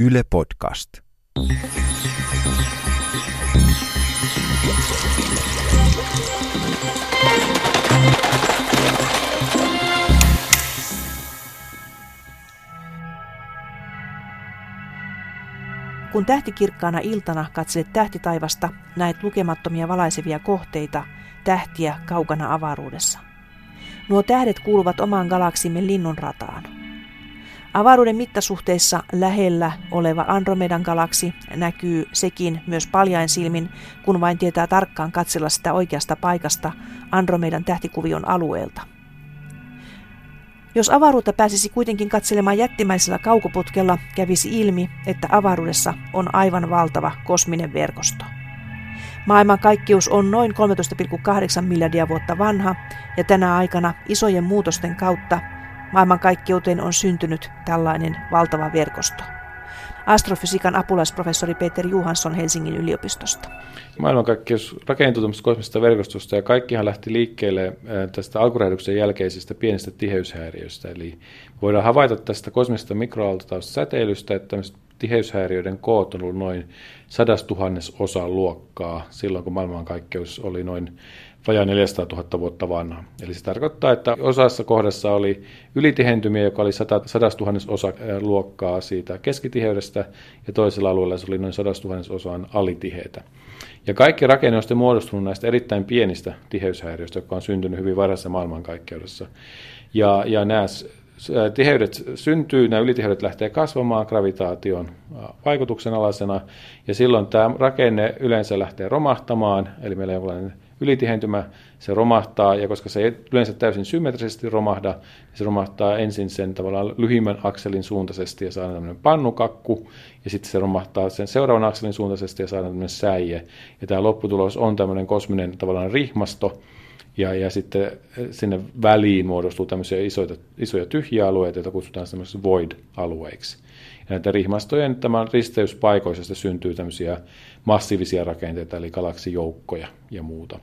Yle Podcast. Kun tähtikirkkaana iltana katselet tähtitaivasta, näet lukemattomia valaisevia kohteita, tähtiä kaukana avaruudessa. Nuo tähdet kuuluvat omaan galaksimme linnunrataan. Avaruuden mittasuhteissa lähellä oleva Andromedan galaksi näkyy sekin myös paljain silmin, kun vain tietää tarkkaan katsella sitä oikeasta paikasta Andromedan tähtikuvion alueelta. Jos avaruutta pääsisi kuitenkin katselemaan jättimäisellä kaukoputkella, kävisi ilmi, että avaruudessa on aivan valtava kosminen verkosto. Maailman kaikkius on noin 13,8 miljardia vuotta vanha ja tänä aikana isojen muutosten kautta maailmankaikkeuteen on syntynyt tällainen valtava verkosto. Astrofysiikan apulaisprofessori Peter Johansson Helsingin yliopistosta. Maailmankaikkeus rakentuu tämmöisestä kosmisesta verkostosta ja kaikkihan lähti liikkeelle tästä alkuräjähdyksen jälkeisistä pienistä tiheyshäiriöistä. Eli voidaan havaita tästä kosmisesta mikroaaltotaustasäteilystä, että tiheyshäiriöiden koot on ollut noin sadastuhannes osa luokkaa silloin, kun maailmankaikkeus oli noin vajaa 400 000 vuotta vanha. Eli se tarkoittaa, että osassa kohdassa oli ylitihentymiä, joka oli 100 000 osa luokkaa siitä keskitiheydestä, ja toisella alueella se oli noin 100 000 osaan alitiheitä. Ja kaikki rakenne on sitten muodostunut näistä erittäin pienistä tiheyshäiriöistä, jotka on syntynyt hyvin varhaisessa maailmankaikkeudessa. Ja, ja nämä tiheydet syntyy, nämä ylitiheydet lähtee kasvamaan gravitaation vaikutuksen alasena, ja silloin tämä rakenne yleensä lähtee romahtamaan, eli meillä on jonkinlainen ylitihentymä, se romahtaa, ja koska se ei yleensä täysin symmetrisesti romahda, se romahtaa ensin sen tavallaan lyhimmän akselin suuntaisesti ja saadaan tämmöinen pannukakku, ja sitten se romahtaa sen seuraavan akselin suuntaisesti ja saadaan tämmöinen säie. Ja tämä lopputulos on tämmöinen kosminen tavallaan rihmasto, ja, ja sitten sinne väliin muodostuu tämmöisiä isoja, isoja tyhjiä alueita, joita kutsutaan tämmöisiksi void-alueiksi. Ja näiden rihmastojen tämän risteyspaikoista syntyy tämmöisiä massiivisia rakenteita, eli galaksijoukkoja ja muuta.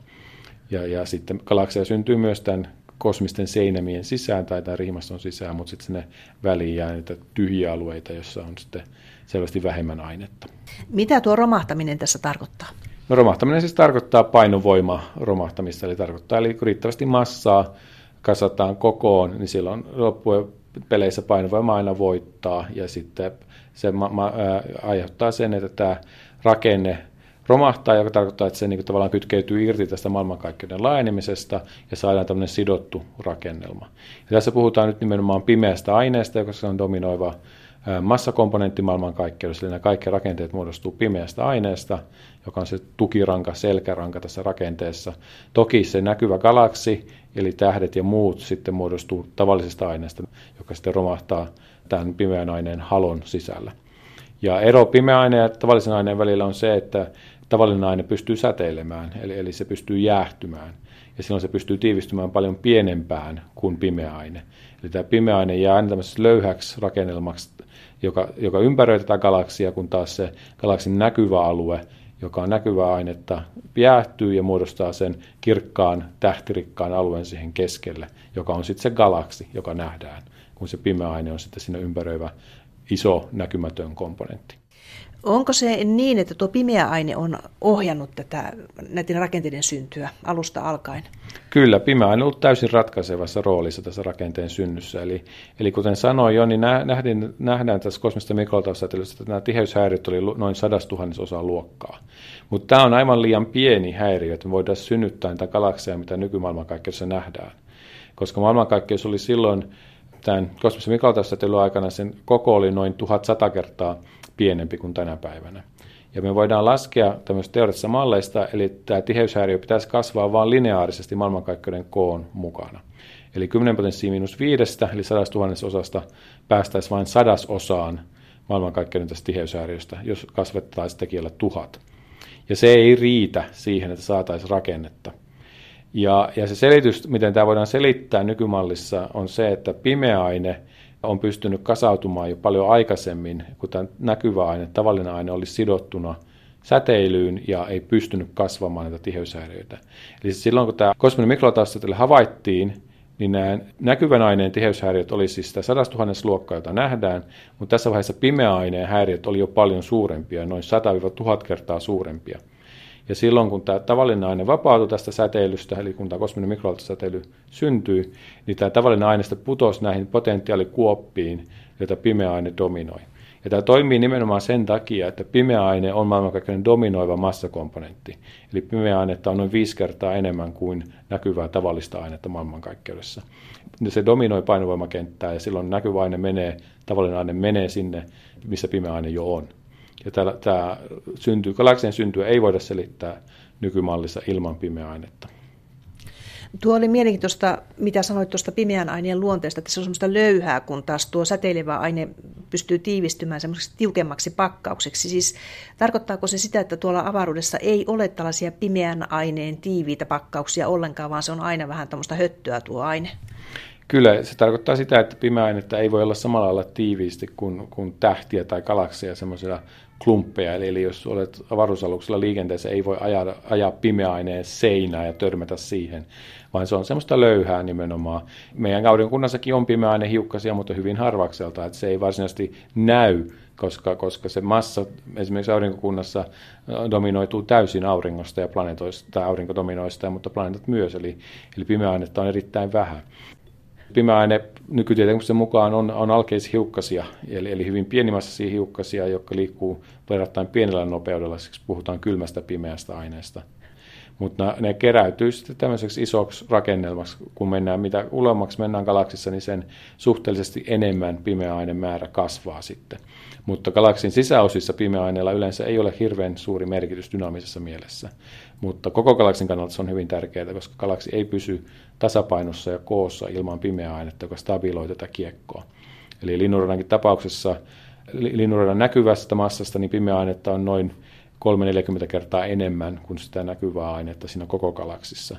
Ja, ja sitten galakseja syntyy myös tämän kosmisten seinämien sisään tai tämän rihmaston sisään, mutta sitten sinne väliin jää niitä tyhjiä alueita, joissa on sitten selvästi vähemmän ainetta. Mitä tuo romahtaminen tässä tarkoittaa? No romahtaminen siis tarkoittaa painovoima romahtamista, eli tarkoittaa, eli kun riittävästi massaa kasataan kokoon, niin silloin loppujen peleissä painovoima aina voittaa, ja sitten se ma- ma- ää, aiheuttaa sen, että tämä rakenne romahtaa, joka tarkoittaa, että se niin kuin, tavallaan kytkeytyy irti tästä maailmankaikkeuden laajenemisesta ja saadaan tämmöinen sidottu rakennelma. Ja tässä puhutaan nyt nimenomaan pimeästä aineesta, joka on dominoiva massakomponentti maailmankaikkeudessa, eli nämä kaikki rakenteet muodostuu pimeästä aineesta, joka on se tukiranka, selkäranka tässä rakenteessa. Toki se näkyvä galaksi, eli tähdet ja muut sitten muodostuu tavallisesta aineesta, joka sitten romahtaa tämän pimeän aineen halon sisällä. Ja ero pimeä aine ja tavallisen aineen välillä on se, että tavallinen aine pystyy säteilemään, eli, eli se pystyy jäähtymään. Ja silloin se pystyy tiivistymään paljon pienempään kuin pimeä aine. Eli tämä pimeä aine jää aina tämmöiseksi löyhäksi rakennelmaksi, joka, joka ympäröi tätä galaksia, kun taas se galaksin näkyvä alue, joka on näkyvää ainetta, jäähtyy ja muodostaa sen kirkkaan, tähtirikkaan alueen siihen keskelle, joka on sitten se galaksi, joka nähdään, kun se pimeä aine on sitten siinä ympäröivä iso näkymätön komponentti. Onko se niin, että tuo pimeä aine on ohjannut tätä, näiden rakenteiden syntyä alusta alkaen? Kyllä, pimeä on ollut täysin ratkaisevassa roolissa tässä rakenteen synnyssä. Eli, eli kuten sanoin jo, niin nähdään, nähdään tässä kosmista mikrotaustatelussa, että nämä tiheyshäiriöt oli noin sadastuhannesosaa luokkaa. Mutta tämä on aivan liian pieni häiriö, että me voidaan synnyttää niitä galakseja, mitä nykymaailmankaikkeudessa nähdään. Koska maailmankaikkeus oli silloin tämän kosmisen mikrotaustatelun aikana sen koko oli noin 1100 kertaa pienempi kuin tänä päivänä. Ja me voidaan laskea tämmöistä teoreettisista malleista, eli tämä tiheyshäiriö pitäisi kasvaa vain lineaarisesti maailmankaikkeuden koon mukana. Eli 10 potenssiin miinus viidestä, eli sadasta osasta, päästäisiin vain sadasosaan maailmankaikkeuden tästä tiheyshäiriöstä, jos kasvettaisiin tekijällä tuhat. Ja se ei riitä siihen, että saataisiin rakennetta. Ja, ja se selitys, miten tämä voidaan selittää nykymallissa, on se, että pimeä aine – on pystynyt kasautumaan jo paljon aikaisemmin, kun tämä näkyvä aine, tavallinen aine, olisi sidottuna säteilyyn ja ei pystynyt kasvamaan näitä tiheyshäiriöitä. Eli silloin kun tämä kosminen mikrotaustatelle havaittiin, niin nämä näkyvän aineen tiheyshäiriöt oli siis sitä 100 000 luokkaa, jota nähdään, mutta tässä vaiheessa pimeä aineen häiriöt oli jo paljon suurempia, noin 100-1000 kertaa suurempia. Ja silloin kun tämä tavallinen aine vapautui tästä säteilystä, eli kun tämä kosminen mikroaaltosäteily syntyi, niin tämä tavallinen aineista putosi näihin potentiaalikuoppiin, joita pimeä aine dominoi. Ja tämä toimii nimenomaan sen takia, että pimeä aine on maailmankaikkeuden dominoiva massakomponentti. Eli pimeä ainetta on noin viisi kertaa enemmän kuin näkyvää tavallista ainetta maailmankaikkeudessa. Se dominoi painovoimakenttää ja silloin näkyvä aine menee, tavallinen aine menee sinne, missä pimeä aine jo on. Ja tämä, tämä syntyy, galaksien syntyä ei voida selittää nykymallissa ilman pimeää ainetta. Tuo oli mielenkiintoista, mitä sanoit tuosta pimeän aineen luonteesta, että se on semmoista löyhää, kun taas tuo säteilevä aine pystyy tiivistymään semmoiseksi tiukemmaksi pakkaukseksi. Siis tarkoittaako se sitä, että tuolla avaruudessa ei ole tällaisia pimeän aineen tiiviitä pakkauksia ollenkaan, vaan se on aina vähän tämmöistä höttöä tuo aine? Kyllä, se tarkoittaa sitä, että pimeä ainetta ei voi olla samalla lailla tiiviisti kuin, kuin tähtiä tai galakseja semmoisilla klumppeja. Eli, eli jos olet avaruusaluksella liikenteessä, ei voi ajaa, ajaa pimeäaineen seinää ja törmätä siihen, vaan se on semmoista löyhää nimenomaan. Meidän aurinkokunnassakin on pimeäaine hiukkasia, mutta hyvin harvakselta, että se ei varsinaisesti näy, koska, koska se massa esimerkiksi aurinkokunnassa dominoituu täysin auringosta ja planeetoista, tai aurinkodominoista, mutta planeetat myös, eli, eli pimeäainetta on erittäin vähän. Pimeäaine nykytietämyksen mukaan on, on alkeishiukkasia, eli, eli hyvin pienimassaisia hiukkasia, jotka liikkuu verrattain pienellä nopeudella, siksi puhutaan kylmästä pimeästä aineesta. Mutta ne keräytyy sitten tämmöiseksi isoksi rakennelmaksi, kun mennään, mitä ulemmaksi mennään galaksissa, niin sen suhteellisesti enemmän pimeä ainemäärä kasvaa sitten. Mutta galaksin sisäosissa pimeäaineella yleensä ei ole hirveän suuri merkitys dynaamisessa mielessä. Mutta koko galaksin kannalta se on hyvin tärkeää, koska galaksi ei pysy tasapainossa ja koossa ilman pimeää ainetta, joka stabiloi tätä kiekkoa. Eli linnunradankin tapauksessa linnunradan näkyvästä massasta niin pimeää ainetta on noin 3-40 kertaa enemmän kuin sitä näkyvää ainetta siinä koko galaksissa.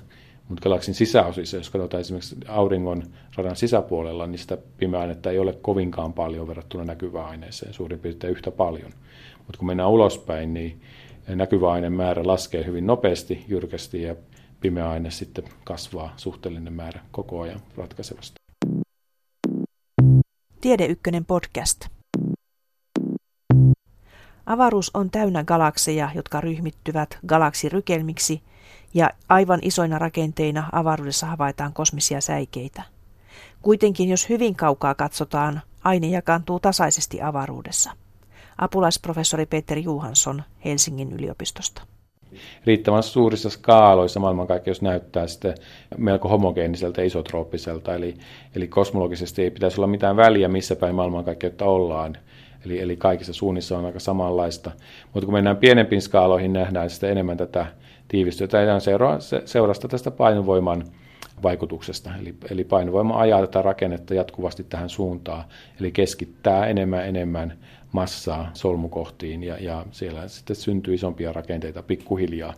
Mutta galaksin sisäosissa, jos katsotaan esimerkiksi auringon radan sisäpuolella, niin sitä pimeää ainetta ei ole kovinkaan paljon verrattuna näkyvään aineeseen, suurin piirtein yhtä paljon. Mutta kun mennään ulospäin, niin näkyvä aineen määrä laskee hyvin nopeasti, jyrkästi ja pimeä aine sitten kasvaa suhteellinen määrä koko ajan ratkaisevasti. Tiede Ykkönen podcast. Avaruus on täynnä galakseja, jotka ryhmittyvät galaksirykelmiksi, ja aivan isoina rakenteina avaruudessa havaitaan kosmisia säikeitä. Kuitenkin jos hyvin kaukaa katsotaan, aine jakaantuu tasaisesti avaruudessa. Apulaisprofessori Peter Juhansson Helsingin yliopistosta. Riittävän suurissa skaaloissa maailmankaikkeus näyttää sitten melko homogeeniselta isotrooppiselta, eli, eli kosmologisesti ei pitäisi olla mitään väliä, missä päin maailmankaikkeutta ollaan. Eli, eli kaikissa suunnissa on aika samanlaista. Mutta kun mennään pienempiin skaaloihin, nähdään sitten enemmän tätä tiivistystä. Tämä seuraa, seurasta tästä painovoiman vaikutuksesta. Eli, eli painovoima ajaa tätä rakennetta jatkuvasti tähän suuntaan, eli keskittää enemmän enemmän massaa solmukohtiin ja, ja siellä sitten syntyy isompia rakenteita pikkuhiljaa.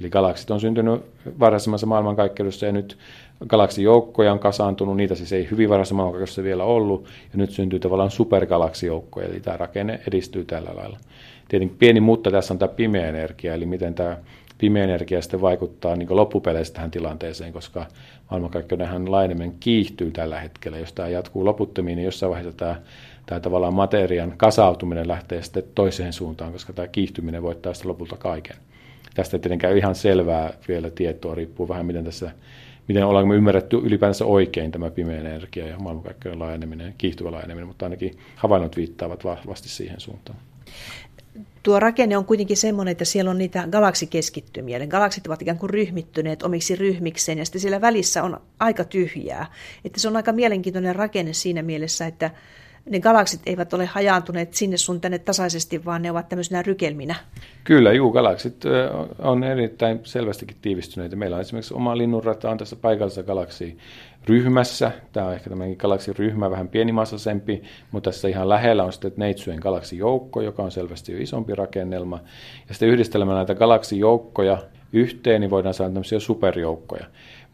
Eli galaksit on syntynyt varhaisemmassa maailmankaikkeudessa ja nyt galaksijoukkoja on kasaantunut, niitä siis ei hyvin varhaisessa maailmankaikkeudessa vielä ollut, ja nyt syntyy tavallaan supergalaksijoukkoja, eli tämä rakenne edistyy tällä lailla. Tietenkin pieni mutta tässä on tämä pimeä energia, eli miten tämä pimeä energia sitten vaikuttaa niin loppupeleissä tähän tilanteeseen, koska maailmankaikkeudenhan laajeneminen kiihtyy tällä hetkellä. Jos tämä jatkuu loputtomiin, niin jossain vaiheessa tämä, tämä tavallaan materian kasautuminen lähtee sitten toiseen suuntaan, koska tämä kiihtyminen voittaa sitten lopulta kaiken. Tästä ei tietenkään ihan selvää vielä tietoa, riippuu vähän miten tässä miten ollaanko me ymmärretty ylipäänsä oikein tämä pimeä energia ja maailmankaikkeuden laajeneminen, kiihtyvä laajeneminen, mutta ainakin havainnot viittaavat vahvasti siihen suuntaan. Tuo rakenne on kuitenkin semmoinen, että siellä on niitä galaksikeskittymiä. Ne galaksit ovat ikään kuin ryhmittyneet omiksi ryhmikseen ja sitten siellä välissä on aika tyhjää. Että se on aika mielenkiintoinen rakenne siinä mielessä, että ne galaksit eivät ole hajaantuneet sinne sun tänne tasaisesti, vaan ne ovat tämmöisenä rykelminä. Kyllä, juu, galaksit on erittäin selvästikin tiivistyneitä. Meillä on esimerkiksi oma linnunrata on tässä paikallisessa galaksiryhmässä. Tämä on ehkä tämmöinen galaksiryhmä vähän pienimassaisempi, mutta tässä ihan lähellä on sitten Neitsyen galaksijoukko, joka on selvästi jo isompi rakennelma. Ja sitten yhdistelemällä näitä galaksijoukkoja yhteen, niin voidaan saada tämmöisiä superjoukkoja.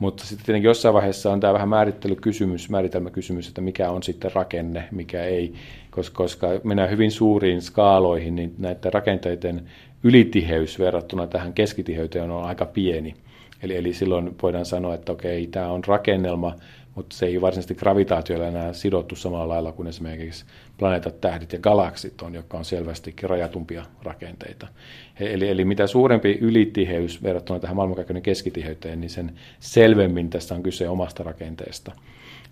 Mutta sitten tietenkin jossain vaiheessa on tämä vähän määrittelykysymys, määritelmäkysymys, että mikä on sitten rakenne, mikä ei, koska, koska mennään hyvin suuriin skaaloihin, niin näiden rakenteiden ylitiheys verrattuna tähän keskitiheyteen on aika pieni. Eli, eli silloin voidaan sanoa, että okei, tämä on rakennelma mutta se ei varsinaisesti gravitaatiolla enää sidottu samalla lailla kuin esimerkiksi planeetat, tähdit ja galaksit on, jotka on selvästikin rajatumpia rakenteita. Eli, eli mitä suurempi ylitiheys verrattuna tähän maailmankaikkeuden keskitiheyteen, niin sen selvemmin tässä on kyse omasta rakenteesta.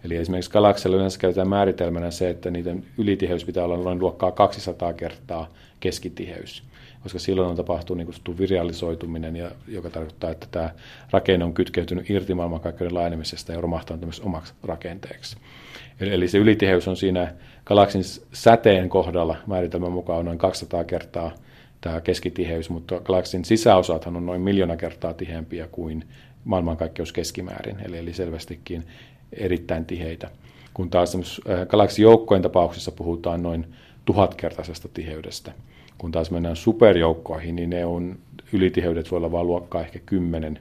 Eli esimerkiksi galaksilla yleensä käytetään määritelmänä se, että niiden ylitiheys pitää olla noin luokkaa 200 kertaa keskitiheys koska silloin on tapahtunut niin kutsuttu virialisoituminen, ja, joka tarkoittaa, että tämä rakenne on kytkeytynyt irti maailmankaikkeuden laajenemisesta ja romahtanut myös omaksi rakenteeksi. Eli, eli se ylitiheys on siinä galaksin säteen kohdalla määritelmän mukaan noin 200 kertaa tämä keskitiheys, mutta galaksin sisäosathan on noin miljoona kertaa tiheämpiä kuin maailmankaikkeus keskimäärin, eli, eli selvästikin erittäin tiheitä. Kun taas galaksijoukkojen tapauksessa puhutaan noin tuhatkertaisesta tiheydestä kun taas mennään superjoukkoihin, niin ne on ylitiheydet voi olla vain luokkaa ehkä kymmenen,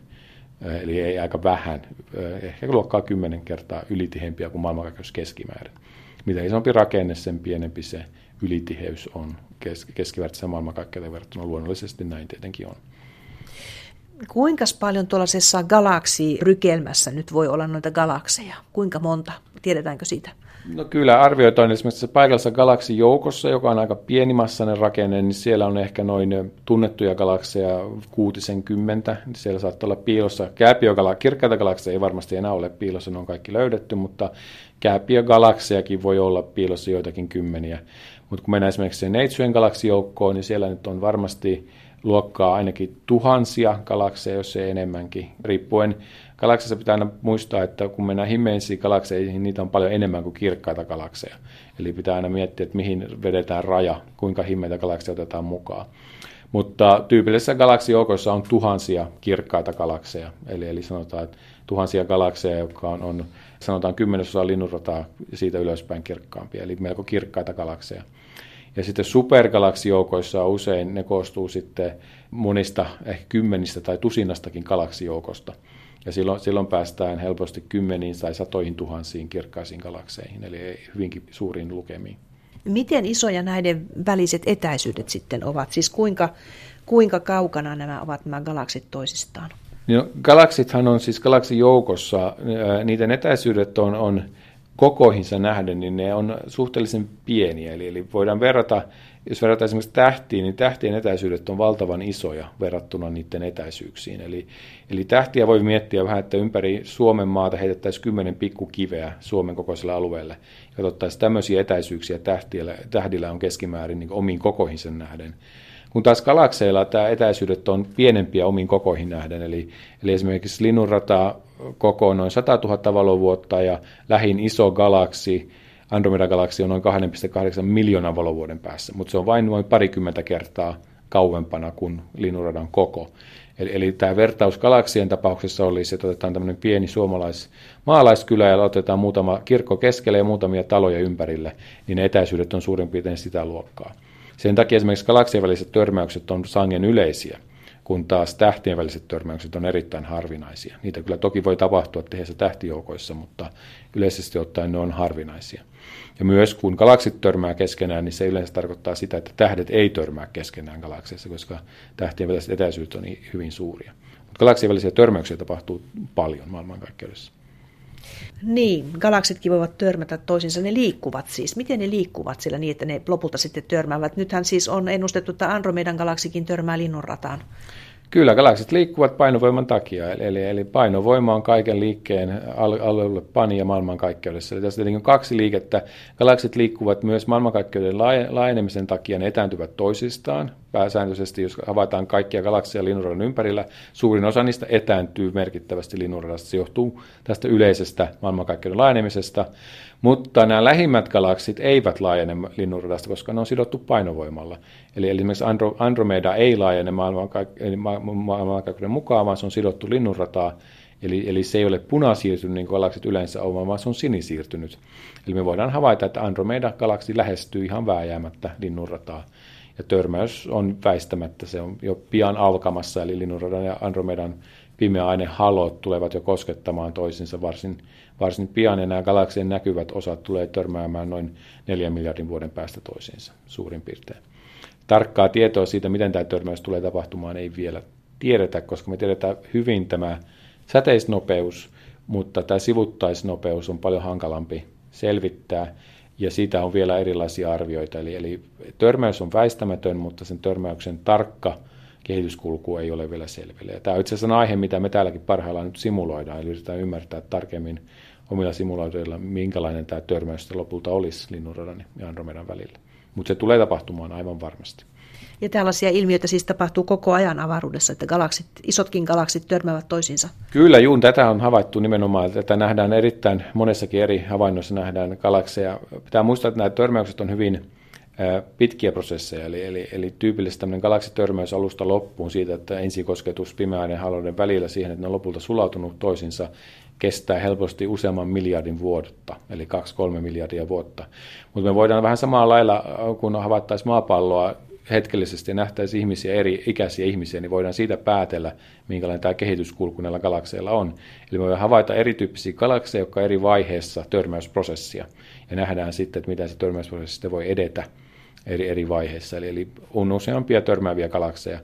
eh, eli ei aika vähän, eh, ehkä luokkaa kymmenen kertaa ylitiheempiä kuin maailmankaikkeus keskimäärin. Mitä isompi rakenne, sen pienempi se ylitiheys on keskivertaisessa maailmankaikkeuteen verrattuna luonnollisesti näin tietenkin on. Kuinka paljon tuollaisessa galaksirykelmässä nyt voi olla noita galakseja? Kuinka monta? Tiedetäänkö siitä? No kyllä, arvioitaan esimerkiksi paikallisessa galaksijoukossa, joka on aika pienimassainen rakenne, niin siellä on ehkä noin tunnettuja galakseja 60. Siellä saattaa olla piilossa kääpiögala, kirkkaita galakseja ei varmasti enää ole piilossa, ne on kaikki löydetty, mutta kääpiögalaksejakin voi olla piilossa joitakin kymmeniä. Mutta kun mennään esimerkiksi Neitsyön galaksijoukkoon, niin siellä nyt on varmasti luokkaa ainakin tuhansia galakseja, jos ei enemmänkin, riippuen galaksissa pitää aina muistaa, että kun mennään himmeisiin galakseihin, niitä on paljon enemmän kuin kirkkaita galakseja. Eli pitää aina miettiä, että mihin vedetään raja, kuinka himmeitä galakseja otetaan mukaan. Mutta tyypillisessä galaksijoukossa on tuhansia kirkkaita galakseja. Eli, eli sanotaan, että tuhansia galakseja, jotka on, on sanotaan kymmenesosa linnunrataa siitä ylöspäin kirkkaampia, eli melko kirkkaita galakseja. Ja sitten supergalaksijoukoissa usein ne koostuu sitten monista, ehkä kymmenistä tai tusinastakin galaksijoukosta. Ja silloin, silloin päästään helposti kymmeniin tai satoihin tuhansiin kirkkaisiin galakseihin, eli hyvinkin suuriin lukemiin. Miten isoja näiden väliset etäisyydet sitten ovat? Siis kuinka, kuinka kaukana nämä ovat nämä galaksit toisistaan? No, galaksithan on siis galaksijoukossa, niiden etäisyydet on, on kokoihinsa nähden, niin ne on suhteellisen pieniä. Eli, eli voidaan verrata, jos verrataan esimerkiksi tähtiin, niin tähtien etäisyydet on valtavan isoja verrattuna niiden etäisyyksiin. Eli, eli tähtiä voi miettiä vähän, että ympäri Suomen maata heitettäisiin kymmenen pikkukiveä Suomen kokoiselle alueelle. Ja katsottaisiin tämmöisiä etäisyyksiä tähdillä, tähdillä on keskimäärin niin omiin kokoihinsa nähden. Kun taas galakseilla tämä etäisyydet on pienempiä omiin kokoihin nähden, eli, eli esimerkiksi linnunrata koko noin 100 000 valovuotta ja lähin iso galaksi, Andromeda-galaksi on noin 2,8 miljoonan valovuoden päässä, mutta se on vain noin parikymmentä kertaa kauempana kuin linnunradan koko. Eli, eli tämä vertaus galaksien tapauksessa oli se, että otetaan tämmöinen pieni suomalais maalaiskylä ja otetaan muutama kirkko keskelle ja muutamia taloja ympärille, niin ne etäisyydet on suurin piirtein sitä luokkaa. Sen takia esimerkiksi galaksien väliset törmäykset on sangen yleisiä, kun taas tähtien väliset törmäykset on erittäin harvinaisia. Niitä kyllä toki voi tapahtua tehessä tähtijoukoissa, mutta yleisesti ottaen ne on harvinaisia. Ja myös kun galaksit törmää keskenään, niin se yleensä tarkoittaa sitä, että tähdet ei törmää keskenään galakseissa, koska tähtien väliset etäisyydet on hyvin suuria. Mutta galaksien välisiä törmäyksiä tapahtuu paljon maailmankaikkeudessa. Niin, galaksitkin voivat törmätä toisinsa, ne liikkuvat siis. Miten ne liikkuvat sillä niin, että ne lopulta sitten törmäävät? Nythän siis on ennustettu, että Andromedan galaksikin törmää linnunrataan. Kyllä, galaksit liikkuvat painovoiman takia, eli, eli painovoima on kaiken liikkeen alueelle panija maailmankaikkeudessa. Eli tässä on kaksi liikettä. Galaksit liikkuvat myös maailmankaikkeuden laajenemisen takia, ne etääntyvät toisistaan. Pääsääntöisesti, jos havaitaan kaikkia galakseja linnunradan ympärillä, suurin osa niistä etääntyy merkittävästi linnunradasta. Se johtuu tästä yleisestä maailmankaikkeuden laajenemisesta. Mutta nämä lähimmät galaksit eivät laajene linnunradasta, koska ne on sidottu painovoimalla. Eli esimerkiksi Andromeda ei laajene maailmankaikkeuden mukaan, vaan se on sidottu linnunrataa. Eli, eli se ei ole punasiirtynyt niin kuin galaksit yleensä ovat, vaan se on sinisiirtynyt. Eli me voidaan havaita, että Andromeda-galaksi lähestyy ihan vääjäämättä linnunrataa. Ja törmäys on väistämättä, se on jo pian alkamassa, eli linnunradan ja Andromedan pimeä ainehalot tulevat jo koskettamaan toisinsa varsin, varsin pian, ja nämä galaksien näkyvät osat tulee törmäämään noin 4 miljardin vuoden päästä toisiinsa suurin piirtein. Tarkkaa tietoa siitä, miten tämä törmäys tulee tapahtumaan, ei vielä tiedetä, koska me tiedetään hyvin tämä säteisnopeus, mutta tämä sivuttaisnopeus on paljon hankalampi selvittää, ja siitä on vielä erilaisia arvioita. Eli, eli törmäys on väistämätön, mutta sen törmäyksen tarkka kehityskulku ei ole vielä selville. Ja tämä on itse asiassa aihe, mitä me täälläkin parhaillaan nyt simuloidaan, eli yritetään ymmärtää tarkemmin omilla simuloiduilla, minkälainen tämä törmäys lopulta olisi Linnunradan ja Andromedan välillä. Mutta se tulee tapahtumaan aivan varmasti. Ja tällaisia ilmiöitä siis tapahtuu koko ajan avaruudessa, että galaksit, isotkin galaksit törmäävät toisiinsa. Kyllä, juun, tätä on havaittu nimenomaan. että Tätä nähdään erittäin monessakin eri havainnoissa nähdään galakseja. Pitää muistaa, että nämä törmäykset on hyvin pitkiä prosesseja, eli, eli, eli tyypillisesti tämmöinen galaksitörmäys alusta loppuun siitä, että ensikosketus pimeäiden haloiden välillä siihen, että ne on lopulta sulautunut toisinsa, kestää helposti useamman miljardin vuotta, eli 2-3 miljardia vuotta. Mutta me voidaan vähän samalla lailla, kun havaittaisiin maapalloa hetkellisesti ja nähtäisiin ihmisiä, eri ikäisiä ihmisiä, niin voidaan siitä päätellä, minkälainen tämä kehityskulku näillä galakseilla on. Eli me voidaan havaita erityyppisiä galakseja, jotka eri vaiheessa törmäysprosessia, ja nähdään sitten, että miten se törmäysprosessi voi edetä eri, eri vaiheissa. Eli, eli on useampia törmääviä galakseja.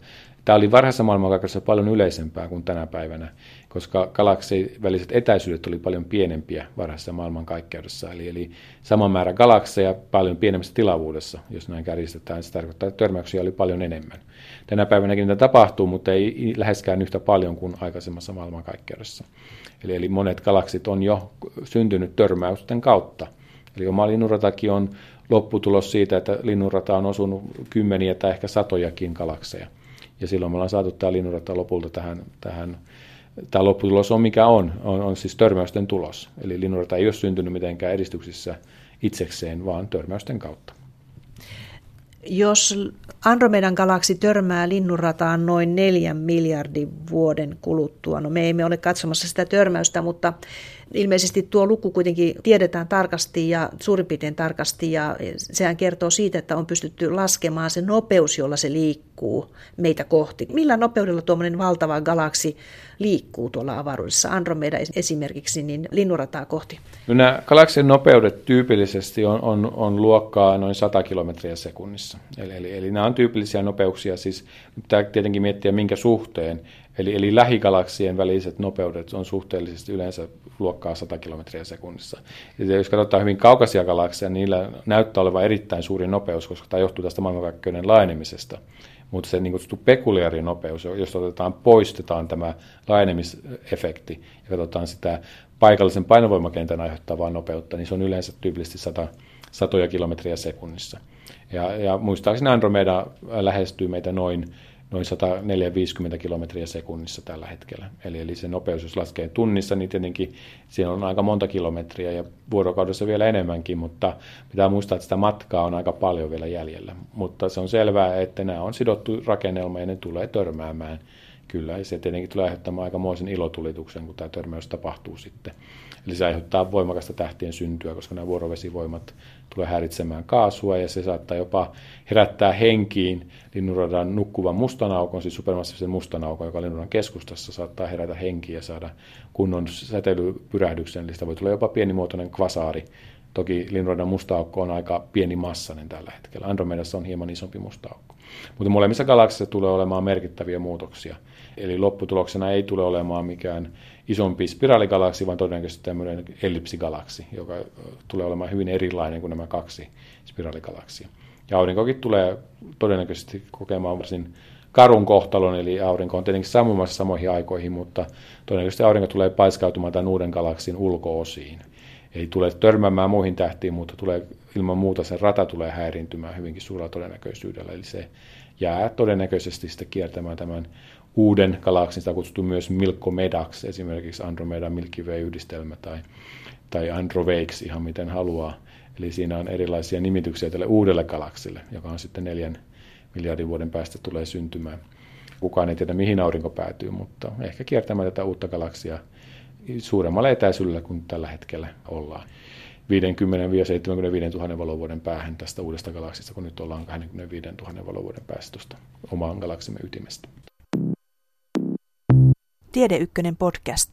Tämä oli varhaisessa maailmankaikkeudessa paljon yleisempää kuin tänä päivänä, koska galaksien väliset etäisyydet oli paljon pienempiä varhaisessa maailmankaikkeudessa. Eli, eli sama määrä galakseja paljon pienemmässä tilavuudessa, jos näin kärjistetään. Se tarkoittaa, että törmäyksiä oli paljon enemmän. Tänä päivänäkin niitä tapahtuu, mutta ei läheskään yhtä paljon kuin aikaisemmassa maailmankaikkeudessa. Eli, eli monet galaksit on jo syntynyt törmäysten kautta. Eli oma linnunratakin on lopputulos siitä, että linnunrata on osunut kymmeniä tai ehkä satojakin galakseja. Ja silloin me ollaan saatu tämä linnunrata lopulta tähän, tähän tämä lopputulos on mikä on, on, on siis törmäysten tulos. Eli linnunrata ei ole syntynyt mitenkään edistyksissä itsekseen, vaan törmäysten kautta. Jos Andromedan galaksi törmää linnunrataan noin neljän miljardin vuoden kuluttua, no me emme ole katsomassa sitä törmäystä, mutta ilmeisesti tuo luku kuitenkin tiedetään tarkasti ja suurin piirtein tarkasti ja sehän kertoo siitä, että on pystytty laskemaan se nopeus, jolla se liikkuu meitä kohti. Millä nopeudella tuommoinen valtava galaksi liikkuu tuolla avaruudessa? Andromeda esimerkiksi, niin linnurataa kohti. No nämä galaksien nopeudet tyypillisesti on, on, on luokkaa noin 100 kilometriä sekunnissa. Eli, eli, eli nämä on tyypillisiä nopeuksia, siis pitää tietenkin miettiä minkä suhteen. Eli, eli lähigalaksien väliset nopeudet on suhteellisesti yleensä luokkaa 100 kilometriä sekunnissa. Ja jos katsotaan hyvin kaukaisia galakseja, niin niillä näyttää olevan erittäin suuri nopeus, koska tämä johtuu tästä maailmankaikkeuden laajenemisesta. Mutta se niin kutsuttu pekuliaarinopeus, jos otetaan, poistetaan tämä laajenemisefekti ja katsotaan sitä paikallisen painovoimakentän aiheuttavaa nopeutta, niin se on yleensä tyypillisesti 100, satoja kilometriä sekunnissa. Ja, ja muistaakseni Andromeda lähestyy meitä noin noin 150 kilometriä sekunnissa tällä hetkellä. Eli, eli se nopeus, jos laskee tunnissa, niin tietenkin siinä on aika monta kilometriä ja vuorokaudessa vielä enemmänkin, mutta pitää muistaa, että sitä matkaa on aika paljon vielä jäljellä. Mutta se on selvää, että nämä on sidottu rakennelma ja ne tulee törmäämään kyllä, ja se tietenkin tulee aiheuttamaan aikamoisen ilotulituksen, kun tämä törmäys tapahtuu sitten. Eli se aiheuttaa voimakasta tähtien syntyä, koska nämä vuorovesivoimat tulee häiritsemään kaasua, ja se saattaa jopa herättää henkiin linnunradan nukkuvan mustan aukon, siis supermassiivisen mustan aukon, joka linnunradan keskustassa saattaa herätä henkiä ja saada kunnon säteilypyrähdyksen, eli sitä voi tulla jopa pienimuotoinen kvasaari. Toki linnunradan musta aukko on aika pieni massainen tällä hetkellä. Andromedassa on hieman isompi musta aukko. Mutta molemmissa galaksissa tulee olemaan merkittäviä muutoksia. Eli lopputuloksena ei tule olemaan mikään isompi spiraaligalaksi, vaan todennäköisesti tämmöinen ellipsigalaksi, joka tulee olemaan hyvin erilainen kuin nämä kaksi spiraaligalaksia. Ja aurinkokin tulee todennäköisesti kokemaan varsin karun kohtalon, eli aurinko on tietenkin sammumassa samoihin aikoihin, mutta todennäköisesti aurinko tulee paiskautumaan tämän uuden galaksin ulkoosiin. Ei tule törmäämään muihin tähtiin, mutta tulee ilman muuta sen rata tulee häirintymään hyvinkin suurella todennäköisyydellä, eli se jää todennäköisesti sitten kiertämään tämän uuden galaksin, sitä kutsuttu myös Milkomedaksi, esimerkiksi Andromeda Milky Way-yhdistelmä tai, tai Androveiksi ihan miten haluaa. Eli siinä on erilaisia nimityksiä tälle uudelle galaksille, joka on sitten neljän miljardin vuoden päästä tulee syntymään. Kukaan ei tiedä, mihin aurinko päätyy, mutta ehkä kiertämään tätä uutta galaksia suuremmalla etäisyydellä kuin tällä hetkellä ollaan. 50-75 000 valovuoden päähän tästä uudesta galaksista, kun nyt ollaan 25 000 valovuoden päästä tuosta oman galaksimme ytimestä. Tiede Ykkönen podcast.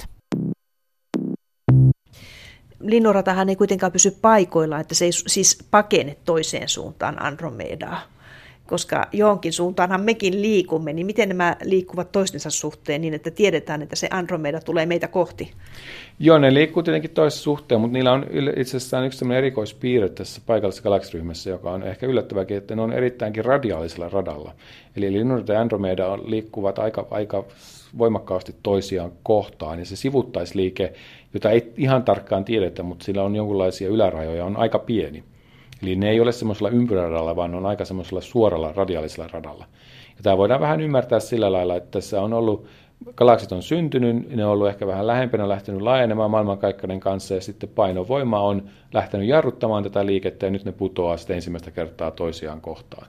Linnunratahan ei kuitenkaan pysy paikoilla, että se ei siis pakene toiseen suuntaan Andromedaa. Koska johonkin suuntaanhan mekin liikumme, niin miten nämä liikkuvat toistensa suhteen niin, että tiedetään, että se Andromeda tulee meitä kohti? Joo, ne liikkuu tietenkin toisessa suhteen, mutta niillä on itse asiassa yksi sellainen erikoispiirre tässä paikallisessa galaksiryhmässä, joka on ehkä yllättäväkin, että ne on erittäinkin radiaalisella radalla. Eli Linnunrata ja Andromeda liikkuvat aika, aika voimakkaasti toisiaan kohtaan, ja se sivuttaisliike, jota ei ihan tarkkaan tiedetä, mutta sillä on jonkinlaisia ylärajoja, on aika pieni. Eli ne ei ole semmoisella ympyräradalla, vaan ne on aika semmoisella suoralla radiaalisella radalla. Ja tämä voidaan vähän ymmärtää sillä lailla, että tässä on ollut, galaksit on syntynyt, ne on ollut ehkä vähän lähempänä, lähtenyt laajenemaan maailmankaikkeuden kanssa, ja sitten painovoima on lähtenyt jarruttamaan tätä liikettä, ja nyt ne putoaa sitten ensimmäistä kertaa toisiaan kohtaan.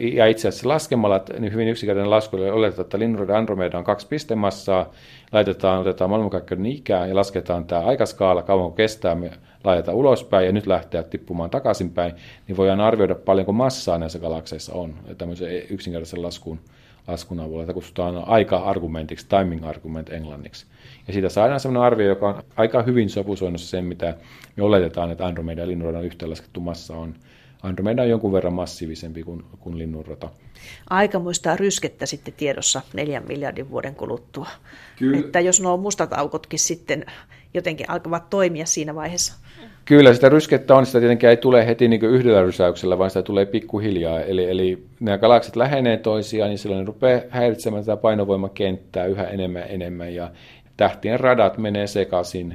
Ja itse asiassa laskemalla, niin hyvin yksinkertainen lasku oli oletetaan, että Linnunrada Andromeda on kaksi pistemassaa, laitetaan, otetaan maailmankaikkeuden ikää ja lasketaan tämä aikaskaala, kauan kun kestää, me laitetaan ulospäin ja nyt lähtee tippumaan takaisinpäin, niin voidaan arvioida paljonko massaa näissä galakseissa on. Ja tämmöisen yksinkertaisen laskun, laskun avulla, jota kutsutaan aika-argumentiksi, timing argument englanniksi. Ja siitä saadaan sellainen arvio, joka on aika hyvin sopusoinnussa sen, mitä me oletetaan, että Andromeda ja Linnunradan yhteenlaskettu massa on. Andromeda on jonkun verran massiivisempi kuin, kuin linnunrata. muistaa ryskettä sitten tiedossa neljän miljardin vuoden kuluttua. Kyllä. Että jos nuo mustat aukotkin sitten jotenkin alkavat toimia siinä vaiheessa. Kyllä, sitä ryskettä on, sitä tietenkin ei tule heti niin yhdellä rysäyksellä, vaan sitä tulee pikkuhiljaa. Eli, eli nämä galaksit lähenee toisiaan, niin silloin ne rupeaa häiritsemään tätä painovoimakenttää yhä enemmän ja enemmän. Ja tähtien radat menee sekaisin,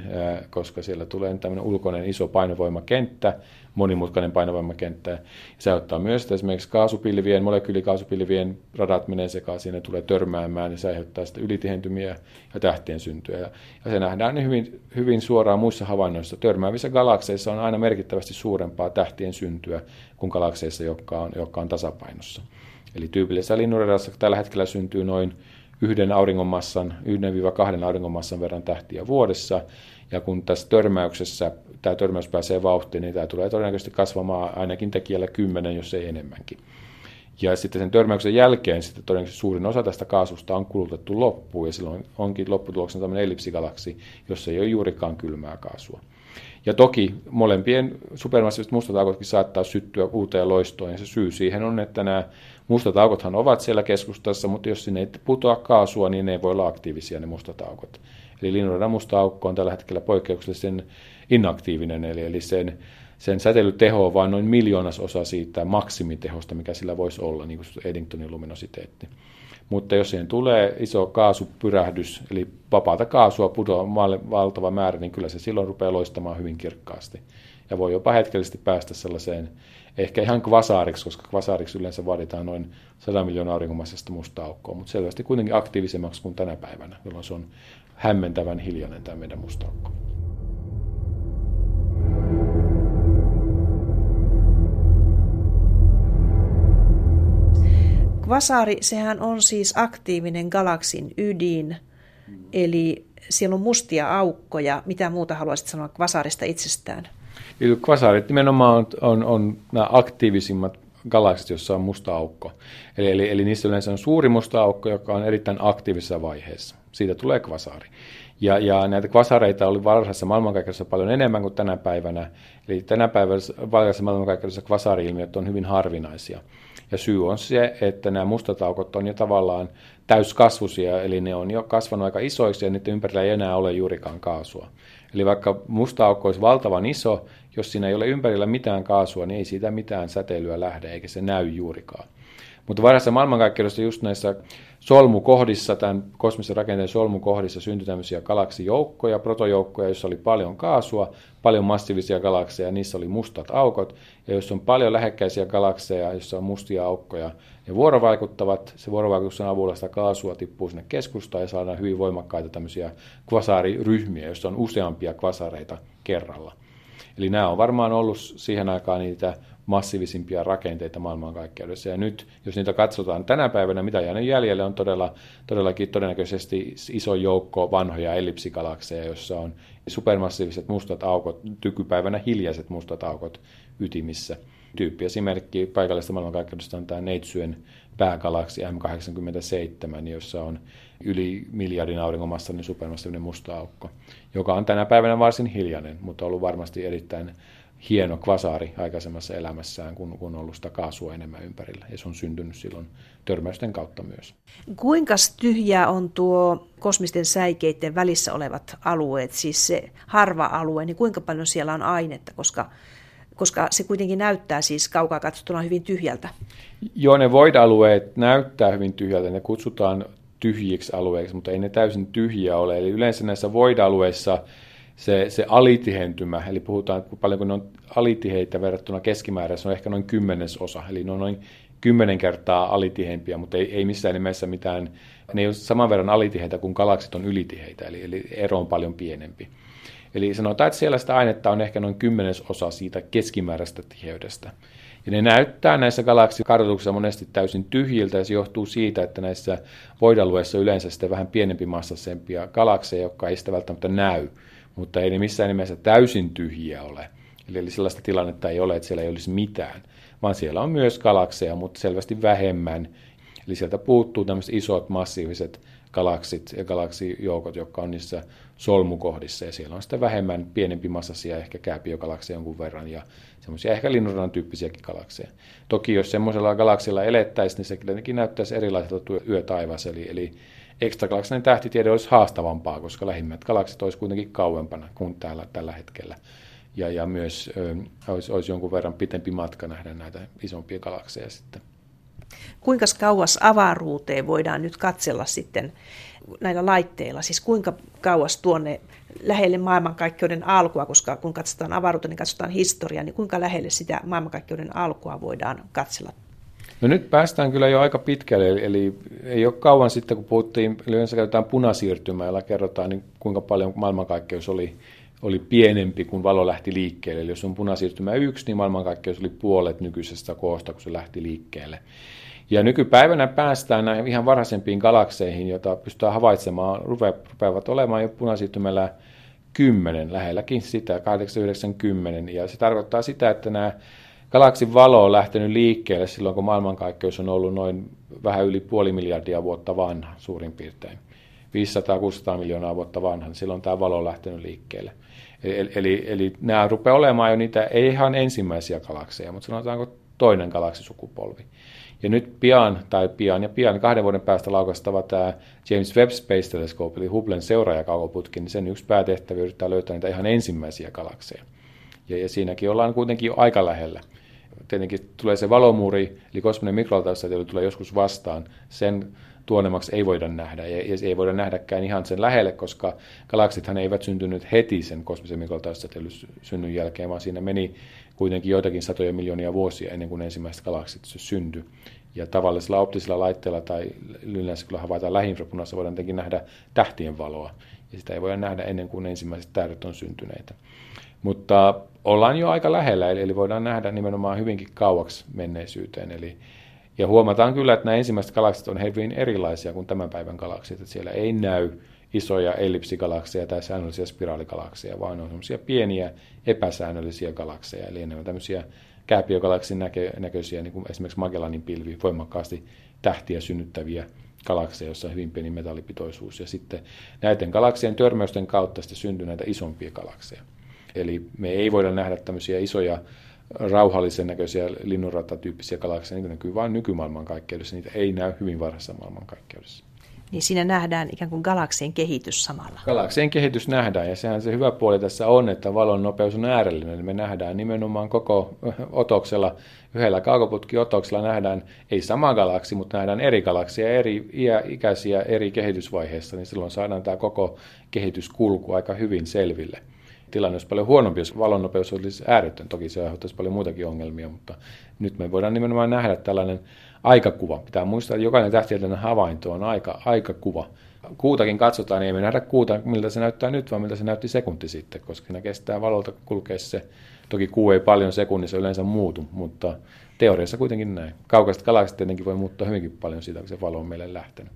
koska siellä tulee tämmöinen ulkoinen iso painovoimakenttä, monimutkainen painovoimakenttä. Se ottaa myös, että esimerkiksi kaasupilvien, molekyylikaasupilvien radat menee sekaisin, ne tulee törmäämään ja se aiheuttaa sitten ylitihentymiä ja tähtien syntyä. Ja, ja se nähdään hyvin, hyvin suoraan muissa havainnoissa. Törmäävissä galakseissa on aina merkittävästi suurempaa tähtien syntyä kuin galakseissa, jotka on, jotka on tasapainossa. Eli tyypillisessä linnunradassa tällä hetkellä syntyy noin yhden auringonmassan, 1-2 auringonmassan verran tähtiä vuodessa. Ja kun tässä törmäyksessä tämä törmäys pääsee vauhtiin, niin tämä tulee todennäköisesti kasvamaan ainakin tekijällä 10, jos ei enemmänkin. Ja sitten sen törmäyksen jälkeen sitten todennäköisesti suurin osa tästä kaasusta on kulutettu loppuun, ja silloin onkin lopputuloksena tämmöinen ellipsigalaksi, jossa ei ole juurikaan kylmää kaasua. Ja toki molempien supermassiiviset mustat aukotkin saattaa syttyä uuteen loistoon, ja se syy siihen on, että nämä mustat aukothan ovat siellä keskustassa, mutta jos sinne ei putoa kaasua, niin ne ei voi olla aktiivisia ne mustat aukot. Eli Linnunradan musta aukko on tällä hetkellä poikkeuksellisen inaktiivinen, eli, eli sen, sen säteilyteho on vain noin miljoonasosa siitä maksimitehosta, mikä sillä voisi olla, niin kuin Eddingtonin luminositeetti. Mutta jos siihen tulee iso kaasupyrähdys, eli vapaata kaasua putoaa valtava määrä, niin kyllä se silloin rupeaa loistamaan hyvin kirkkaasti. Ja voi jopa hetkellisesti päästä sellaiseen, ehkä ihan kvasaariksi, koska kvasaariksi yleensä vaaditaan noin 100 miljoonaa aurinkomaisesta musta aukkoa, mutta selvästi kuitenkin aktiivisemmaksi kuin tänä päivänä, jolloin se on hämmentävän hiljainen tämä meidän musta aukko. Kvasaari, sehän on siis aktiivinen galaksin ydin, eli siellä on mustia aukkoja. Mitä muuta haluaisit sanoa kvasaarista itsestään? Eli kvasaarit nimenomaan on, on, on nämä aktiivisimmat galaksit, joissa on musta aukko. Eli, eli, eli niissä yleensä on suuri musta aukko, joka on erittäin aktiivisessa vaiheessa. Siitä tulee kvasaari. Ja, ja näitä kvasareita oli varhaisessa maailmankaikkeudessa paljon enemmän kuin tänä päivänä. Eli tänä päivänä varhaisessa maailmankaikkeudessa kvasaari-ilmiöt on hyvin harvinaisia. Ja syy on se, että nämä mustat aukot on jo tavallaan täyskasvusia, eli ne on jo kasvanut aika isoiksi ja niiden ympärillä ei enää ole juurikaan kaasua. Eli vaikka musta aukko olisi valtavan iso, jos siinä ei ole ympärillä mitään kaasua, niin ei siitä mitään säteilyä lähde, eikä se näy juurikaan. Mutta varhaisessa maailmankaikkeudessa just näissä solmukohdissa, tämän kosmisen rakenteen solmukohdissa syntyi tämmöisiä galaksijoukkoja, protojoukkoja, joissa oli paljon kaasua, paljon massiivisia galakseja, niissä oli mustat aukot, ja jos on paljon lähekkäisiä galakseja, joissa on mustia aukkoja, ja vuorovaikuttavat, se vuorovaikutuksen avulla sitä kaasua tippuu sinne keskustaan ja saadaan hyvin voimakkaita tämmöisiä kvasaariryhmiä, joissa on useampia kvasareita kerralla. Eli nämä on varmaan ollut siihen aikaan niitä massiivisimpia rakenteita maailmankaikkeudessa. Ja nyt, jos niitä katsotaan tänä päivänä, mitä jäänyt jäljelle, on todella, todellakin todennäköisesti iso joukko vanhoja ellipsigalakseja, joissa on supermassiiviset mustat aukot, tykypäivänä hiljaiset mustat aukot ytimissä. Tyyppiesimerkki paikallista maailmankaikkeudesta on tämä Neitsyen päägalaksi M87, jossa on yli miljardin aurinkomassainen niin supermassiivinen musta aukko, joka on tänä päivänä varsin hiljainen, mutta ollut varmasti erittäin hieno kvasaari aikaisemmassa elämässään, kun, kun on ollut sitä kaasua enemmän ympärillä. Ja se on syntynyt silloin törmäysten kautta myös. Kuinka tyhjää on tuo kosmisten säikeiden välissä olevat alueet, siis se harva-alue, niin kuinka paljon siellä on ainetta, koska, koska se kuitenkin näyttää siis kaukaa katsottuna hyvin tyhjältä? Joo, ne void-alueet näyttää hyvin tyhjältä, ne kutsutaan tyhjiksi alueiksi, mutta ei ne täysin tyhjiä ole. Eli yleensä näissä void-alueissa se, se alitihentymä, eli puhutaan, paljonko ne on alitiheitä verrattuna keskimääräisesti, on ehkä noin kymmenesosa, eli ne on noin kymmenen kertaa alitiheimpiä, mutta ei, ei missään nimessä mitään, ne ei ole saman verran alitiheitä kuin galaksit on ylitiheitä, eli, eli ero on paljon pienempi. Eli sanotaan, että siellä sitä ainetta on ehkä noin kymmenesosa siitä keskimääräistä tiheydestä. Ja ne näyttää näissä galaksikartoituksissa monesti täysin tyhjiltä, ja se johtuu siitä, että näissä voidalueissa yleensä sitten vähän pienempi massasempia galakseja, jotka ei sitä välttämättä näy mutta ei ne missään nimessä täysin tyhjiä ole. Eli sellaista tilannetta ei ole, että siellä ei olisi mitään, vaan siellä on myös galakseja, mutta selvästi vähemmän. Eli sieltä puuttuu tämmöiset isot massiiviset galaksit ja galaksijoukot, jotka on niissä solmukohdissa, ja siellä on sitten vähemmän pienempi massasia, ehkä kääpiögalakseja jonkun verran, ja semmoisia ehkä linnunradan tyyppisiäkin galakseja. Toki jos semmoisella galaksilla elettäisiin, niin se kyllä näyttäisi erilaiselta yötaivas, eli, eli ekstrakalaksinen tähtitiede olisi haastavampaa, koska lähimmät galaksit olisi kuitenkin kauempana kuin täällä tällä hetkellä. Ja, ja myös ö, olisi, olisi jonkun verran pitempi matka nähdä näitä isompia galakseja sitten. Kuinka kauas avaruuteen voidaan nyt katsella sitten näillä laitteilla? Siis kuinka kauas tuonne lähelle maailmankaikkeuden alkua, koska kun katsotaan avaruutta, niin katsotaan historiaa, niin kuinka lähelle sitä maailmankaikkeuden alkua voidaan katsella No nyt päästään kyllä jo aika pitkälle, eli, eli ei ole kauan sitten, kun puhuttiin, yleensä käytetään punasiirtymää, jolla kerrotaan, niin kuinka paljon maailmankaikkeus oli, oli pienempi, kun valo lähti liikkeelle. Eli jos on punasiirtymä yksi, niin maailmankaikkeus oli puolet nykyisestä koosta, kun se lähti liikkeelle. Ja nykypäivänä päästään näihin ihan varhaisempiin galakseihin, joita pystytään havaitsemaan, rupeavat olemaan jo punasiirtymällä 10, lähelläkin sitä, 890. Ja se tarkoittaa sitä, että nämä galaksin valo on lähtenyt liikkeelle silloin, kun maailmankaikkeus on ollut noin vähän yli puoli miljardia vuotta vanha suurin piirtein. 500-600 miljoonaa vuotta vanha, niin silloin tämä valo on lähtenyt liikkeelle. Eli, eli, eli nämä rupeaa olemaan jo niitä, ei ihan ensimmäisiä galakseja, mutta sanotaanko toinen galaksisukupolvi. Ja nyt pian, tai pian ja pian, kahden vuoden päästä laukastava tämä James Webb Space Telescope, eli Hubblen seuraajakaukoputki, niin sen yksi päätehtävä yrittää löytää niitä ihan ensimmäisiä galakseja. Ja, ja siinäkin ollaan kuitenkin jo aika lähellä tietenkin tulee se valomuuri, eli kosminen mikrolautasäätely tulee joskus vastaan. Sen tuonemmaksi ei voida nähdä, ja ei voida nähdäkään ihan sen lähelle, koska galaksithan eivät syntynyt heti sen kosmisen mikrolautasäätelyn synnyn jälkeen, vaan siinä meni kuitenkin joitakin satoja miljoonia vuosia ennen kuin ensimmäiset galaksit syntyi. Ja tavallisella optisella laitteella tai yleensä kun havaitaan lähiinfrapunassa voidaan tietenkin nähdä tähtien valoa. Ja sitä ei voida nähdä ennen kuin ensimmäiset tähdet on syntyneitä. Mutta ollaan jo aika lähellä, eli, voidaan nähdä nimenomaan hyvinkin kauaksi menneisyyteen. Eli, ja huomataan kyllä, että nämä ensimmäiset galaksit on hyvin erilaisia kuin tämän päivän galaksit. Että siellä ei näy isoja ellipsigalakseja tai säännöllisiä spiraaligalakseja, vaan on sellaisia pieniä epäsäännöllisiä galakseja. Eli ne on tämmöisiä kääpiögalaksin näkö, näköisiä, niin kuin esimerkiksi Magellanin pilvi, voimakkaasti tähtiä synnyttäviä galakseja, joissa on hyvin pieni metallipitoisuus. Ja sitten näiden galaksien törmäysten kautta sitten syntyy näitä isompia galakseja. Eli me ei voida nähdä tämmöisiä isoja rauhallisen näköisiä linnunratatyyppisiä galakseja, niitä näkyy vain nykymaailmankaikkeudessa, niitä ei näy hyvin varhaisessa maailmankaikkeudessa. Niin siinä nähdään ikään kuin galaksien kehitys samalla. Galaksien kehitys nähdään, ja sehän se hyvä puoli tässä on, että valon nopeus on äärellinen. Eli me nähdään nimenomaan koko otoksella, yhdellä kaukoputkiotoksella nähdään, ei sama galaksi, mutta nähdään eri galaksia, eri ikäisiä, eri kehitysvaiheissa, niin silloin saadaan tämä koko kehityskulku aika hyvin selville tilanne olisi paljon huonompi, jos valonnopeus olisi ääretön. Toki se aiheuttaisi paljon muitakin ongelmia, mutta nyt me voidaan nimenomaan nähdä tällainen aikakuva. Pitää muistaa, että jokainen tähtitieteellinen havainto on aika, aikakuva. Kuutakin katsotaan, niin ei me nähdä kuuta, miltä se näyttää nyt, vaan miltä se näytti sekunti sitten, koska ne kestää valolta kulkea se. Toki kuu ei paljon sekunnissa yleensä muutu, mutta teoriassa kuitenkin näin. Kaukaiset galaksit tietenkin voi muuttaa hyvinkin paljon siitä, kun se valo on meille lähtenyt.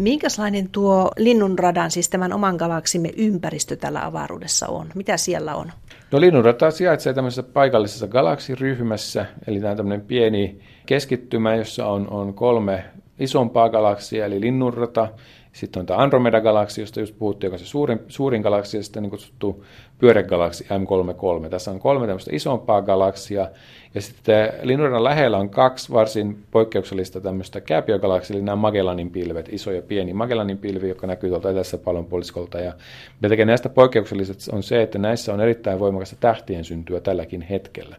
Minkälainen tuo linnunradan, siis tämän oman galaksimme ympäristö tällä avaruudessa on? Mitä siellä on? No linnunrata sijaitsee tämmöisessä paikallisessa galaksiryhmässä, eli tämä on tämmöinen pieni keskittymä, jossa on, on kolme isompaa galaksia, eli linnunrata, sitten on tämä Andromeda-galaksi, josta just puhuttiin, joka on se suurin, suurin galaksi, ja sitten niin kutsuttu pyöregalaksi M33. Tässä on kolme tämmöistä isompaa galaksia, ja sitten Linnunradan lähellä on kaksi varsin poikkeuksellista tämmöistä kääpiögalaksia, eli nämä Magellanin pilvet, iso ja pieni Magellanin pilvi, joka näkyy tuolta etelässä puoliskolta. Ja mitä tekee näistä poikkeukselliset on se, että näissä on erittäin voimakasta tähtien syntyä tälläkin hetkellä.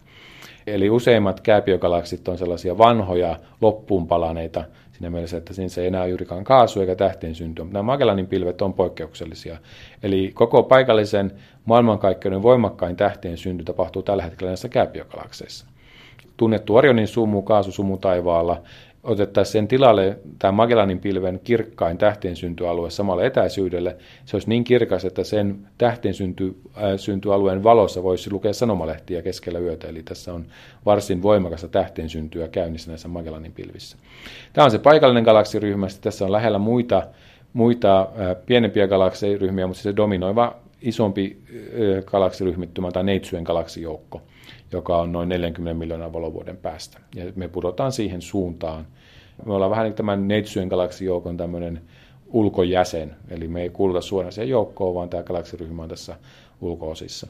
Eli useimmat kääpiögalaksit on sellaisia vanhoja, loppuun palaneita siinä mielessä, että siinä ei enää juurikaan kaasu eikä tähtien syntyä. Mutta nämä Magellanin pilvet on poikkeuksellisia. Eli koko paikallisen maailmankaikkeuden voimakkain tähtien synty tapahtuu tällä hetkellä näissä kääpiögalakseissa. Tunnettu Orionin sumu, kaasusumu taivaalla, otettaisiin sen tilalle tämä Magellanin pilven kirkkain tähtien syntyalue samalle etäisyydelle, se olisi niin kirkas, että sen tähtien synty, äh, syntyalueen valossa voisi lukea sanomalehtiä keskellä yötä. Eli tässä on varsin voimakasta tähtien syntyä käynnissä näissä Magellanin pilvissä. Tämä on se paikallinen galaksiryhmä. Tässä on lähellä muita, muita äh, pienempiä galaksiryhmiä, mutta se dominoiva isompi äh, galaksiryhmittymä tai neitsyen galaksijoukko joka on noin 40 miljoonaa valovuoden päästä. Ja me pudotaan siihen suuntaan. Me ollaan vähän niin tämän Neitsyen galaksijoukon tämmöinen ulkojäsen, eli me ei kuuluta suoraan siihen joukkoon, vaan tämä galaksiryhmä on tässä ulkoosissa.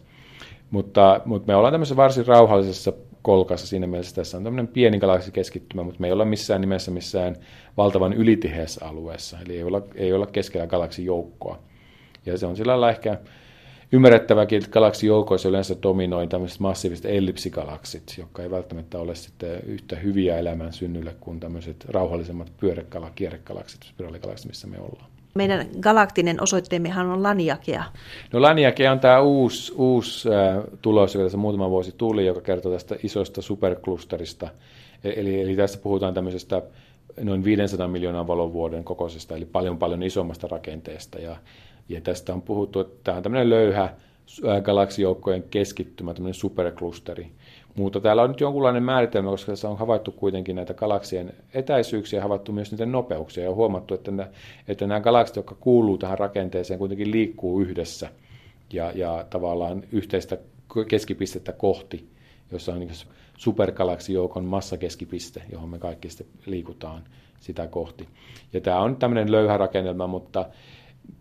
Mutta, mutta me ollaan tämmöisessä varsin rauhallisessa kolkassa siinä mielessä, tässä on tämmöinen pieni galaksikeskittymä, mutta me ei olla missään nimessä missään valtavan ylitiheässä alueessa, eli ei olla, ei olla keskellä galaksijoukkoa. Ja se on sillä lailla ehkä ymmärrettäväkin, että galaksijoukoissa yleensä dominoi tämmöiset massiiviset ellipsigalaksit, jotka ei välttämättä ole sitten yhtä hyviä elämän synnylle kuin tämmöiset rauhallisemmat pyörekala, kierregalaksit, spiraaligalaksit, missä me ollaan. Meidän galaktinen osoitteemmehan on Laniakea. No Laniakea on tämä uusi, uusi äh, tulos, joka tässä muutama vuosi tuli, joka kertoo tästä isosta superklusterista. E-, eli, eli tässä puhutaan tämmöisestä noin 500 miljoonaa valovuoden kokoisesta, eli paljon paljon isommasta rakenteesta. Ja ja tästä on puhuttu, että tämä on tämmöinen löyhä galaksijoukkojen keskittymä, tämmöinen superklusteri. Mutta täällä on nyt jonkunlainen määritelmä, koska tässä on havaittu kuitenkin näitä galaksien etäisyyksiä ja havaittu myös niiden nopeuksia. Ja huomattu, että, nämä, että nämä galaksit, jotka kuuluu tähän rakenteeseen, kuitenkin liikkuu yhdessä ja, ja tavallaan yhteistä keskipistettä kohti, jossa on niin supergalaksijoukon massakeskipiste, johon me kaikki sitten liikutaan sitä kohti. Ja tämä on tämmöinen löyhä rakennelma, mutta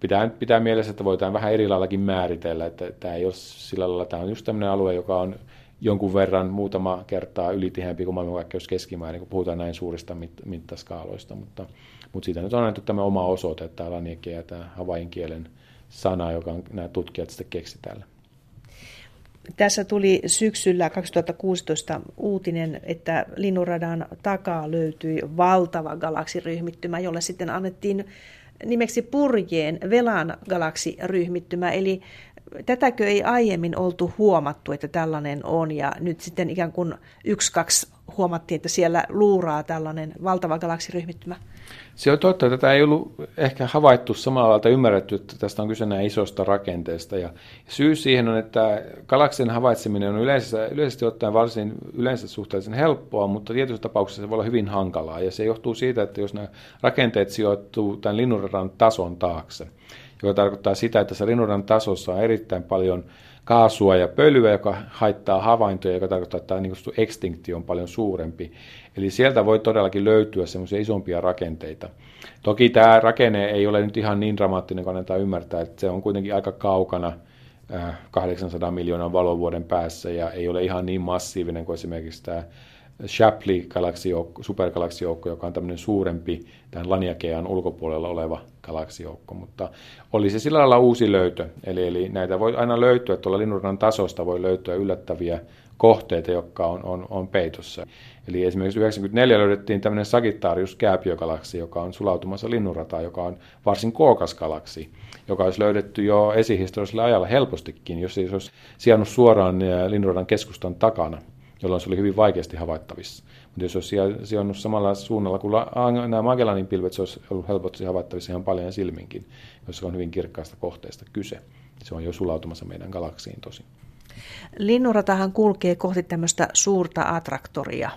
pitää, pitää mielessä, että voidaan vähän eri laillakin määritellä, että tämä ei ole sillä lailla, tämä on just tämmöinen alue, joka on jonkun verran muutama kertaa ylitiheämpi kuin maailmankaikkeus keskimäärin, kun puhutaan näin suurista mit- mittaskaaloista, mutta, mutta siitä nyt on annettu tämä oma osoite, tämä lanieke ja tämä havain kielen sana, joka on, nämä tutkijat sitten keksi täällä. Tässä tuli syksyllä 2016 uutinen, että Linnunradan takaa löytyi valtava galaksiryhmittymä, jolle sitten annettiin nimeksi Purjeen Velan galaksiryhmittymä, eli tätäkö ei aiemmin oltu huomattu, että tällainen on, ja nyt sitten ikään kuin yksi, kaksi huomattiin, että siellä luuraa tällainen valtava galaksiryhmittymä. Se on totta, että tätä ei ollut ehkä havaittu samalla tavalla ymmärretty, että tästä on kyse näin isosta rakenteesta. Ja syy siihen on, että galaksien havaitseminen on yleensä, yleisesti ottaen varsin yleensä suhteellisen helppoa, mutta tietyissä tapauksissa se voi olla hyvin hankalaa. Ja se johtuu siitä, että jos nämä rakenteet sijoittuu tämän linnunradan tason taakse, joka tarkoittaa sitä, että tässä linnunradan tasossa on erittäin paljon kaasua ja pölyä, joka haittaa havaintoja, joka tarkoittaa, että tämä niin extinktio on paljon suurempi. Eli sieltä voi todellakin löytyä semmoisia isompia rakenteita. Toki tämä rakenne ei ole nyt ihan niin dramaattinen kuin annetaan ymmärtää, että se on kuitenkin aika kaukana 800 äh, miljoonan valovuoden päässä ja ei ole ihan niin massiivinen kuin esimerkiksi tämä Shapley supergalaksijoukko, joka on tämmöinen suurempi tämän Laniakean ulkopuolella oleva galaksijoukko, mutta oli se sillä lailla uusi löytö. Eli, eli näitä voi aina löytyä, tuolla linnunradan tasosta voi löytyä yllättäviä kohteita, jotka on, on, on peitossa. Eli esimerkiksi 94 löydettiin tämmöinen Sagittarius kääpiögalaksi, joka on sulautumassa linnunrataan, joka on varsin kookas galaksi, joka olisi löydetty jo esihistoriallisella ajalla helpostikin, jos se olisi sijannut suoraan linnunradan keskustan takana jolloin se oli hyvin vaikeasti havaittavissa. Mutta jos olisi sijonnut samalla suunnalla kuin nämä Magellanin pilvet, se olisi ollut helposti havaittavissa ihan paljon silminkin, jos on hyvin kirkkaasta kohteesta kyse. Se on jo sulautumassa meidän galaksiin tosi. Linnuratahan kulkee kohti tämmöistä suurta attraktoria,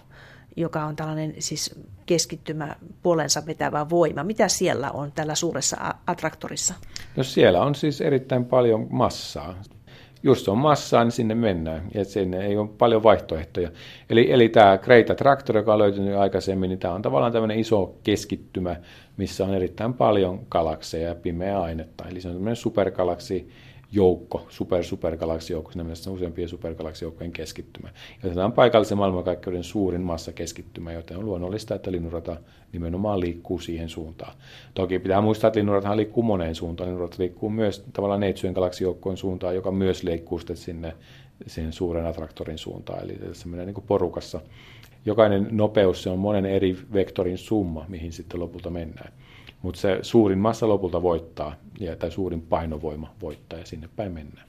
joka on tällainen siis keskittymä puolensa vetävä voima. Mitä siellä on tällä suuressa attraktorissa? No siellä on siis erittäin paljon massaa just on massaa, niin sinne mennään. Ja sinne ei ole paljon vaihtoehtoja. Eli, eli tämä Great Tractor, joka on löytynyt aikaisemmin, niin tämä on tavallaan tämmöinen iso keskittymä, missä on erittäin paljon galakseja ja pimeää ainetta. Eli se on tämmöinen supergalaksi, joukko, super supergalaksijoukko, siinä mielessä on useampien supergalaksijoukkojen keskittymä. Ja tämä on paikallisen maailmankaikkeuden suurin massakeskittymä, joten on luonnollista, että linnunrata nimenomaan liikkuu siihen suuntaan. Toki pitää muistaa, että linnunratahan liikkuu moneen suuntaan. Linnunrata liikkuu myös tavallaan neitsyön galaksijoukkojen suuntaan, joka myös liikkuu sitten sinne sen suuren attraktorin suuntaan. Eli tässä menee niin porukassa. Jokainen nopeus se on monen eri vektorin summa, mihin sitten lopulta mennään. Mutta se suurin massa lopulta voittaa, ja, tai suurin painovoima voittaa, ja sinne päin mennään.